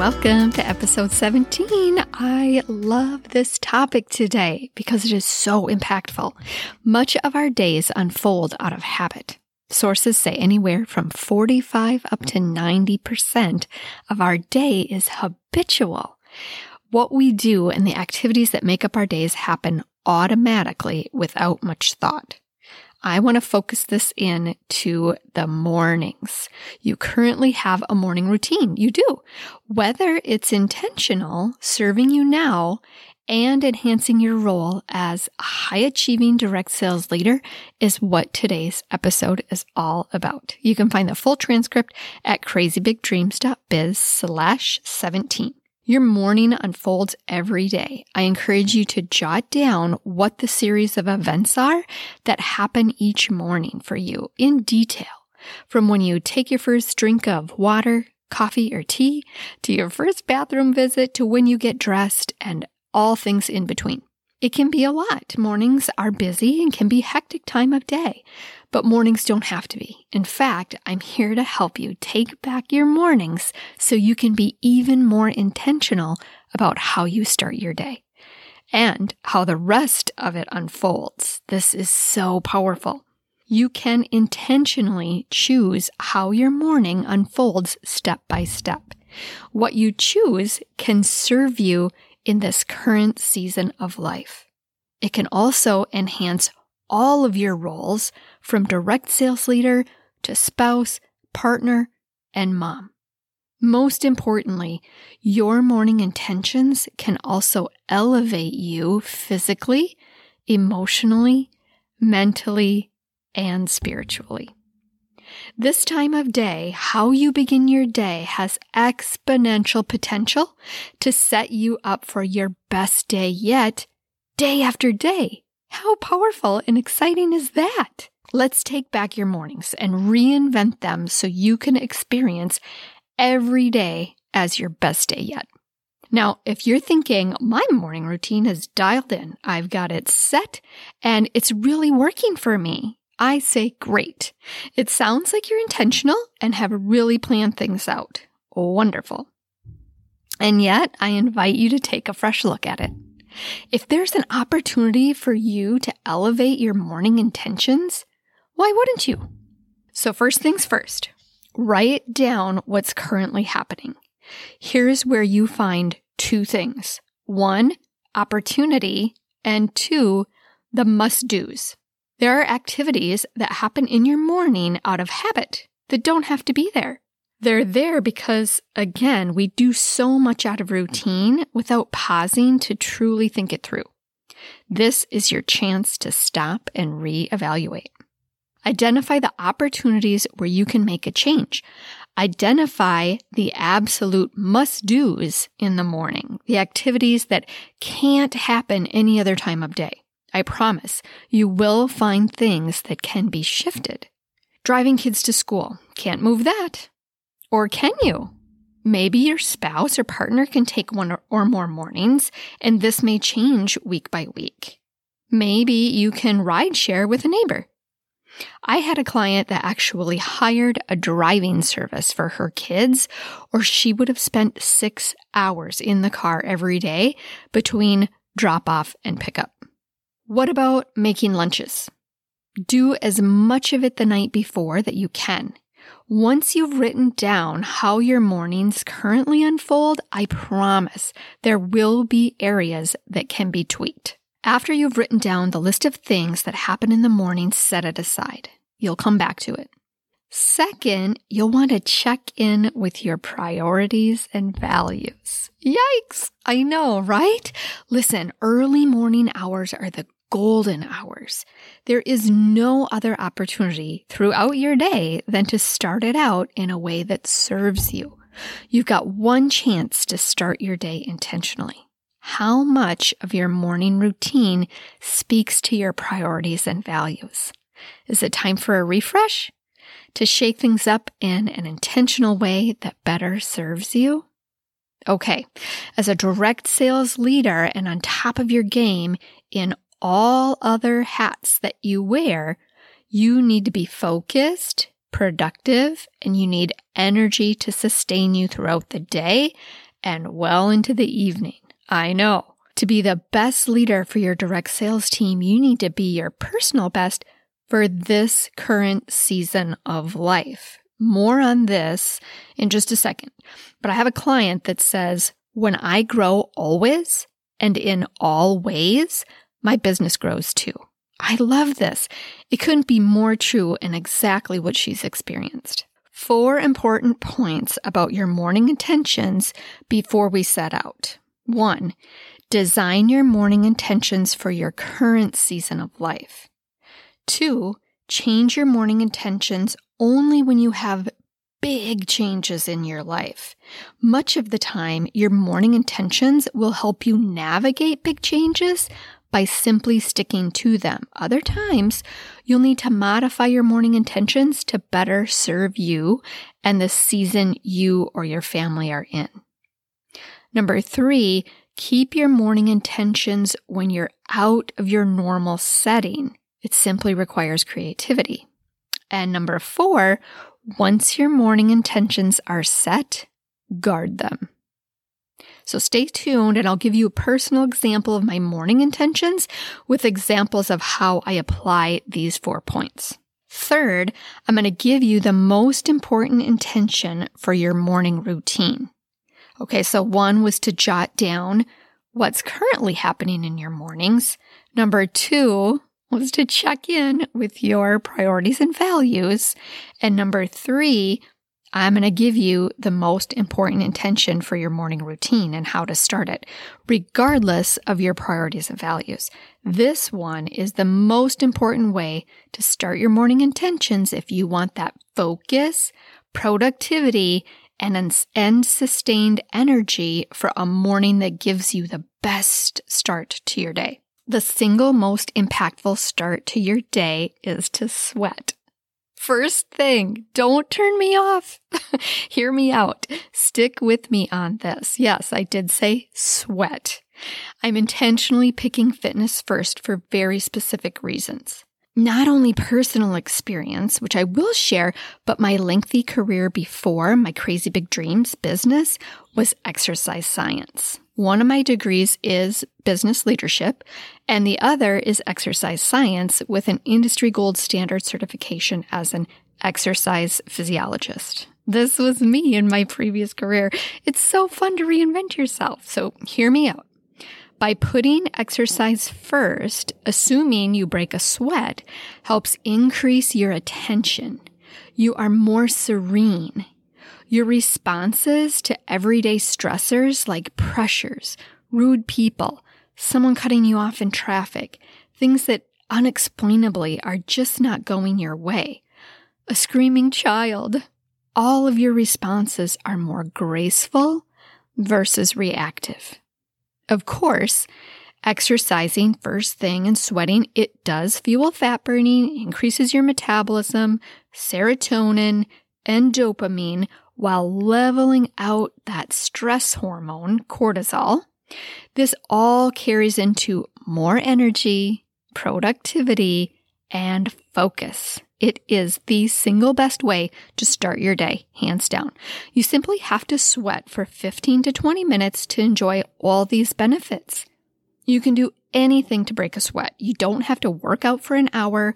Welcome to episode 17. I love this topic today because it is so impactful. Much of our days unfold out of habit. Sources say anywhere from 45 up to 90% of our day is habitual. What we do and the activities that make up our days happen automatically without much thought. I want to focus this in to the mornings. You currently have a morning routine. You do. Whether it's intentional, serving you now, and enhancing your role as a high achieving direct sales leader is what today's episode is all about. You can find the full transcript at crazybigdreams.biz slash 17. Your morning unfolds every day. I encourage you to jot down what the series of events are that happen each morning for you in detail. From when you take your first drink of water, coffee, or tea, to your first bathroom visit, to when you get dressed, and all things in between. It can be a lot. Mornings are busy and can be hectic time of day, but mornings don't have to be. In fact, I'm here to help you take back your mornings so you can be even more intentional about how you start your day and how the rest of it unfolds. This is so powerful. You can intentionally choose how your morning unfolds step by step. What you choose can serve you in this current season of life. It can also enhance all of your roles from direct sales leader to spouse, partner, and mom. Most importantly, your morning intentions can also elevate you physically, emotionally, mentally, and spiritually. This time of day, how you begin your day has exponential potential to set you up for your best day yet, day after day. How powerful and exciting is that? Let's take back your mornings and reinvent them so you can experience every day as your best day yet. Now, if you're thinking my morning routine is dialed in, I've got it set, and it's really working for me, I say great. It sounds like you're intentional and have really planned things out. Wonderful. And yet, I invite you to take a fresh look at it. If there's an opportunity for you to elevate your morning intentions, why wouldn't you? So, first things first, write down what's currently happening. Here's where you find two things one, opportunity, and two, the must do's. There are activities that happen in your morning out of habit that don't have to be there. They're there because, again, we do so much out of routine without pausing to truly think it through. This is your chance to stop and reevaluate. Identify the opportunities where you can make a change. Identify the absolute must do's in the morning, the activities that can't happen any other time of day. I promise you will find things that can be shifted. Driving kids to school, can't move that. Or can you? Maybe your spouse or partner can take one or more mornings, and this may change week by week. Maybe you can ride share with a neighbor. I had a client that actually hired a driving service for her kids, or she would have spent six hours in the car every day between drop off and pickup. What about making lunches? Do as much of it the night before that you can. Once you've written down how your mornings currently unfold, I promise there will be areas that can be tweaked. After you've written down the list of things that happen in the morning, set it aside. You'll come back to it. Second, you'll want to check in with your priorities and values. Yikes! I know, right? Listen, early morning hours are the golden hours. There is no other opportunity throughout your day than to start it out in a way that serves you. You've got one chance to start your day intentionally. How much of your morning routine speaks to your priorities and values? Is it time for a refresh? To shake things up in an intentional way that better serves you? Okay, as a direct sales leader and on top of your game in all other hats that you wear, you need to be focused, productive, and you need energy to sustain you throughout the day and well into the evening. I know. To be the best leader for your direct sales team, you need to be your personal best for this current season of life. More on this in just a second. But I have a client that says, when I grow always and in all ways, my business grows too. I love this. It couldn't be more true and exactly what she's experienced. Four important points about your morning intentions before we set out. One, design your morning intentions for your current season of life. Two, change your morning intentions only when you have big changes in your life. Much of the time, your morning intentions will help you navigate big changes by simply sticking to them. Other times, you'll need to modify your morning intentions to better serve you and the season you or your family are in. Number three, keep your morning intentions when you're out of your normal setting. It simply requires creativity. And number four, once your morning intentions are set, guard them. So stay tuned and I'll give you a personal example of my morning intentions with examples of how I apply these four points. Third, I'm going to give you the most important intention for your morning routine. Okay, so one was to jot down what's currently happening in your mornings. Number two was to check in with your priorities and values. And number three I'm going to give you the most important intention for your morning routine and how to start it, regardless of your priorities and values. This one is the most important way to start your morning intentions if you want that focus, productivity, and, and sustained energy for a morning that gives you the best start to your day. The single most impactful start to your day is to sweat. First thing, don't turn me off. Hear me out. Stick with me on this. Yes, I did say sweat. I'm intentionally picking fitness first for very specific reasons. Not only personal experience, which I will share, but my lengthy career before my crazy big dreams business was exercise science. One of my degrees is business leadership, and the other is exercise science with an industry gold standard certification as an exercise physiologist. This was me in my previous career. It's so fun to reinvent yourself. So hear me out. By putting exercise first, assuming you break a sweat helps increase your attention. You are more serene. Your responses to everyday stressors like pressures, rude people, someone cutting you off in traffic, things that unexplainably are just not going your way, a screaming child, all of your responses are more graceful versus reactive. Of course, exercising first thing and sweating, it does fuel fat burning, increases your metabolism, serotonin, and dopamine, while leveling out that stress hormone, cortisol. This all carries into more energy, productivity, and focus. It is the single best way to start your day, hands down. You simply have to sweat for 15 to 20 minutes to enjoy all these benefits. You can do anything to break a sweat. You don't have to work out for an hour,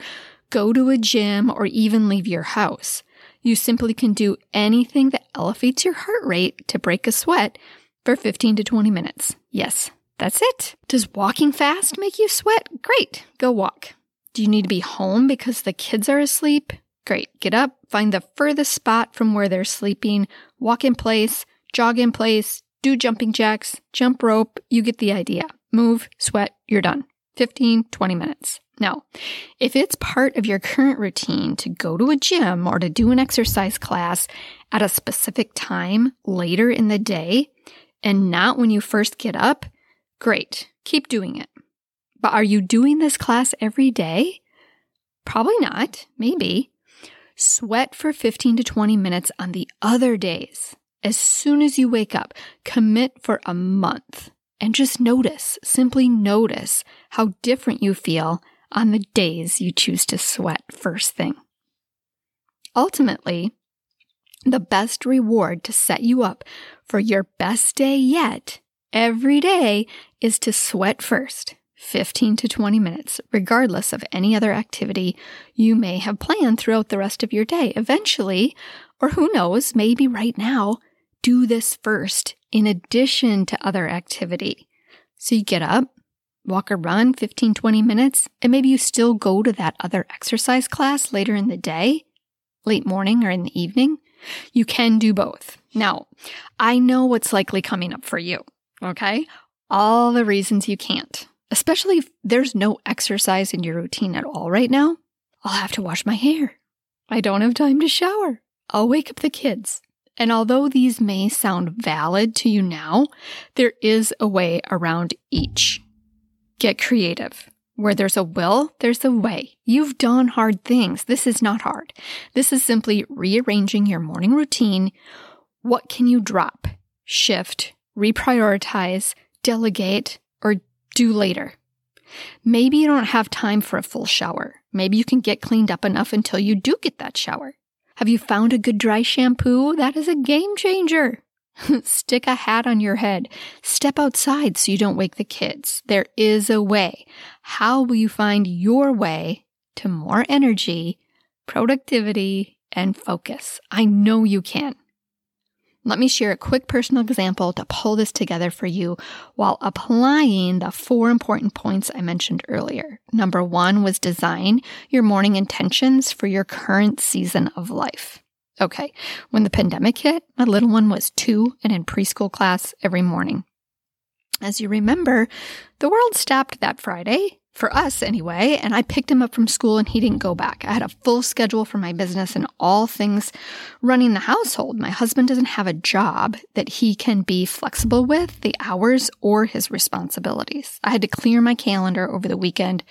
go to a gym, or even leave your house. You simply can do anything that elevates your heart rate to break a sweat for 15 to 20 minutes. Yes, that's it. Does walking fast make you sweat? Great, go walk. Do you need to be home because the kids are asleep? Great, get up, find the furthest spot from where they're sleeping, walk in place, jog in place, do jumping jacks, jump rope. You get the idea. Move, sweat, you're done. 15, 20 minutes. Now, if it's part of your current routine to go to a gym or to do an exercise class at a specific time later in the day and not when you first get up, great, keep doing it. But are you doing this class every day? Probably not, maybe. Sweat for 15 to 20 minutes on the other days. As soon as you wake up, commit for a month and just notice, simply notice how different you feel on the days you choose to sweat first thing. Ultimately, the best reward to set you up for your best day yet every day is to sweat first 15 to 20 minutes, regardless of any other activity you may have planned throughout the rest of your day. Eventually, or who knows, maybe right now, do this first in addition to other activity. So you get up, walk or run 15, 20 minutes, and maybe you still go to that other exercise class later in the day, late morning or in the evening. You can do both. Now, I know what's likely coming up for you, okay? All the reasons you can't especially if there's no exercise in your routine at all right now. I'll have to wash my hair. I don't have time to shower. I'll wake up the kids. And although these may sound valid to you now, there is a way around each. Get creative. Where there's a will, there's a way. You've done hard things. This is not hard. This is simply rearranging your morning routine. What can you drop, shift, reprioritize, delegate, or do later. Maybe you don't have time for a full shower. Maybe you can get cleaned up enough until you do get that shower. Have you found a good dry shampoo? That is a game changer. Stick a hat on your head. Step outside so you don't wake the kids. There is a way. How will you find your way to more energy, productivity, and focus? I know you can. Let me share a quick personal example to pull this together for you while applying the four important points I mentioned earlier. Number one was design your morning intentions for your current season of life. Okay, when the pandemic hit, my little one was two and in preschool class every morning. As you remember, the world stopped that Friday for us anyway, and I picked him up from school and he didn't go back. I had a full schedule for my business and all things running the household. My husband doesn't have a job that he can be flexible with, the hours or his responsibilities. I had to clear my calendar over the weekend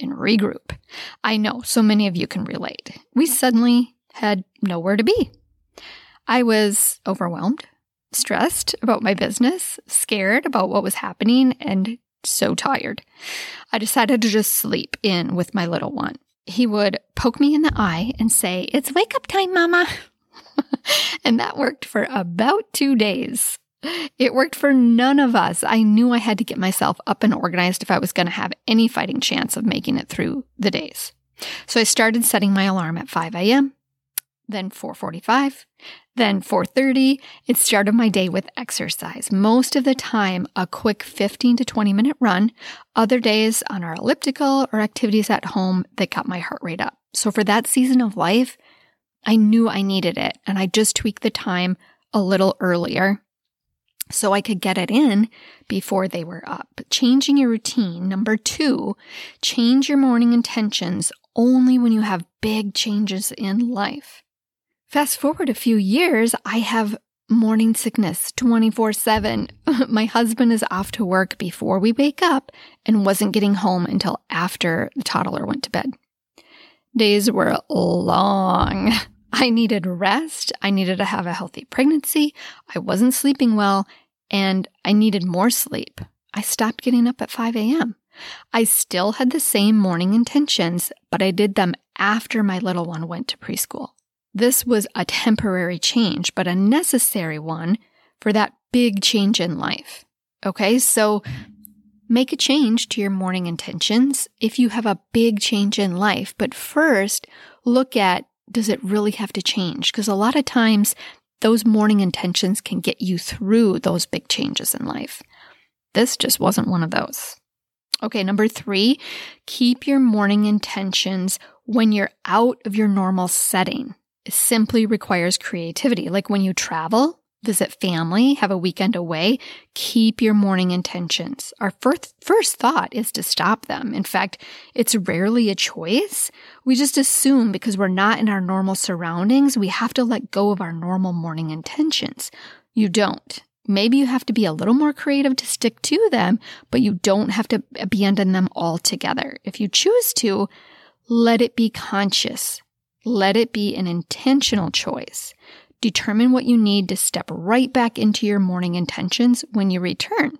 and regroup. I know so many of you can relate. We suddenly had nowhere to be. I was overwhelmed, stressed about my business, scared about what was happening, and so tired. I decided to just sleep in with my little one. He would poke me in the eye and say, It's wake up time, mama. and that worked for about two days. It worked for none of us. I knew I had to get myself up and organized if I was going to have any fighting chance of making it through the days. So I started setting my alarm at 5 a.m then 4:45, then 4:30. It started my day with exercise. Most of the time a quick 15 to 20 minute run, other days on our elliptical or activities at home that got my heart rate up. So for that season of life, I knew I needed it and I just tweaked the time a little earlier so I could get it in before they were up. Changing your routine. Number two, change your morning intentions only when you have big changes in life. Fast forward a few years, I have morning sickness 24 7. My husband is off to work before we wake up and wasn't getting home until after the toddler went to bed. Days were long. I needed rest. I needed to have a healthy pregnancy. I wasn't sleeping well and I needed more sleep. I stopped getting up at 5 a.m. I still had the same morning intentions, but I did them after my little one went to preschool. This was a temporary change, but a necessary one for that big change in life. Okay, so make a change to your morning intentions if you have a big change in life. But first, look at does it really have to change? Because a lot of times, those morning intentions can get you through those big changes in life. This just wasn't one of those. Okay, number three, keep your morning intentions when you're out of your normal setting simply requires creativity. Like when you travel, visit family, have a weekend away, keep your morning intentions. Our first, first thought is to stop them. In fact, it's rarely a choice. We just assume because we're not in our normal surroundings, we have to let go of our normal morning intentions. You don't. Maybe you have to be a little more creative to stick to them, but you don't have to abandon them altogether. If you choose to, let it be conscious. Let it be an intentional choice. Determine what you need to step right back into your morning intentions when you return.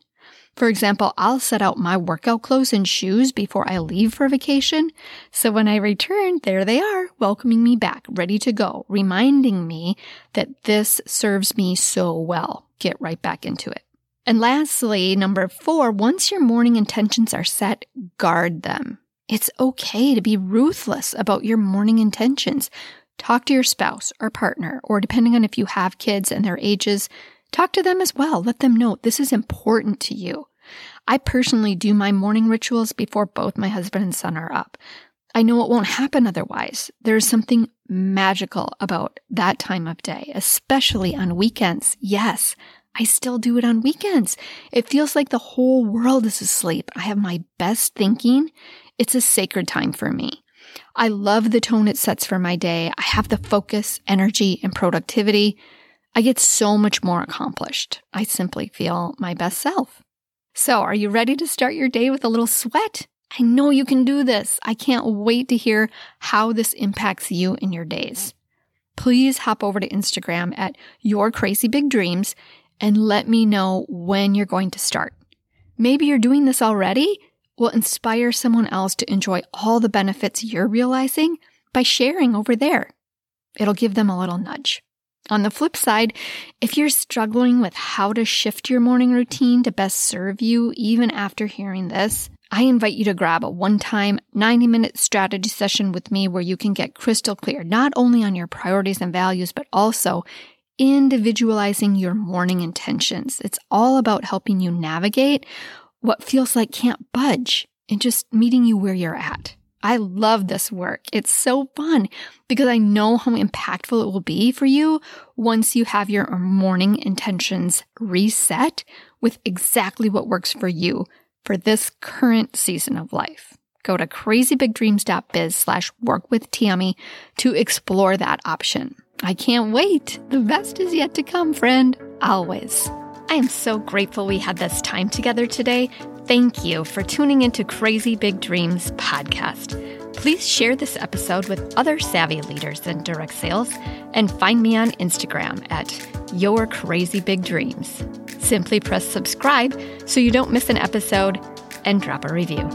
For example, I'll set out my workout clothes and shoes before I leave for vacation. So when I return, there they are, welcoming me back, ready to go, reminding me that this serves me so well. Get right back into it. And lastly, number four, once your morning intentions are set, guard them. It's okay to be ruthless about your morning intentions. Talk to your spouse or partner, or depending on if you have kids and their ages, talk to them as well. Let them know this is important to you. I personally do my morning rituals before both my husband and son are up. I know it won't happen otherwise. There's something magical about that time of day, especially on weekends. Yes, I still do it on weekends. It feels like the whole world is asleep. I have my best thinking. It's a sacred time for me. I love the tone it sets for my day. I have the focus, energy, and productivity. I get so much more accomplished. I simply feel my best self. So, are you ready to start your day with a little sweat? I know you can do this. I can't wait to hear how this impacts you in your days. Please hop over to Instagram at Your Crazy Big Dreams and let me know when you're going to start. Maybe you're doing this already will inspire someone else to enjoy all the benefits you're realizing by sharing over there. It'll give them a little nudge. On the flip side, if you're struggling with how to shift your morning routine to best serve you, even after hearing this, I invite you to grab a one time 90 minute strategy session with me where you can get crystal clear not only on your priorities and values, but also individualizing your morning intentions. It's all about helping you navigate what feels like can't budge and just meeting you where you're at. I love this work. It's so fun because I know how impactful it will be for you once you have your morning intentions reset with exactly what works for you for this current season of life. Go to crazybigdreams.biz slash work with Tammy to explore that option. I can't wait. The best is yet to come, friend. Always. I am so grateful we had this time together today. Thank you for tuning into Crazy Big Dreams podcast. Please share this episode with other savvy leaders in direct sales and find me on Instagram at Your Crazy Big Dreams. Simply press subscribe so you don't miss an episode and drop a review.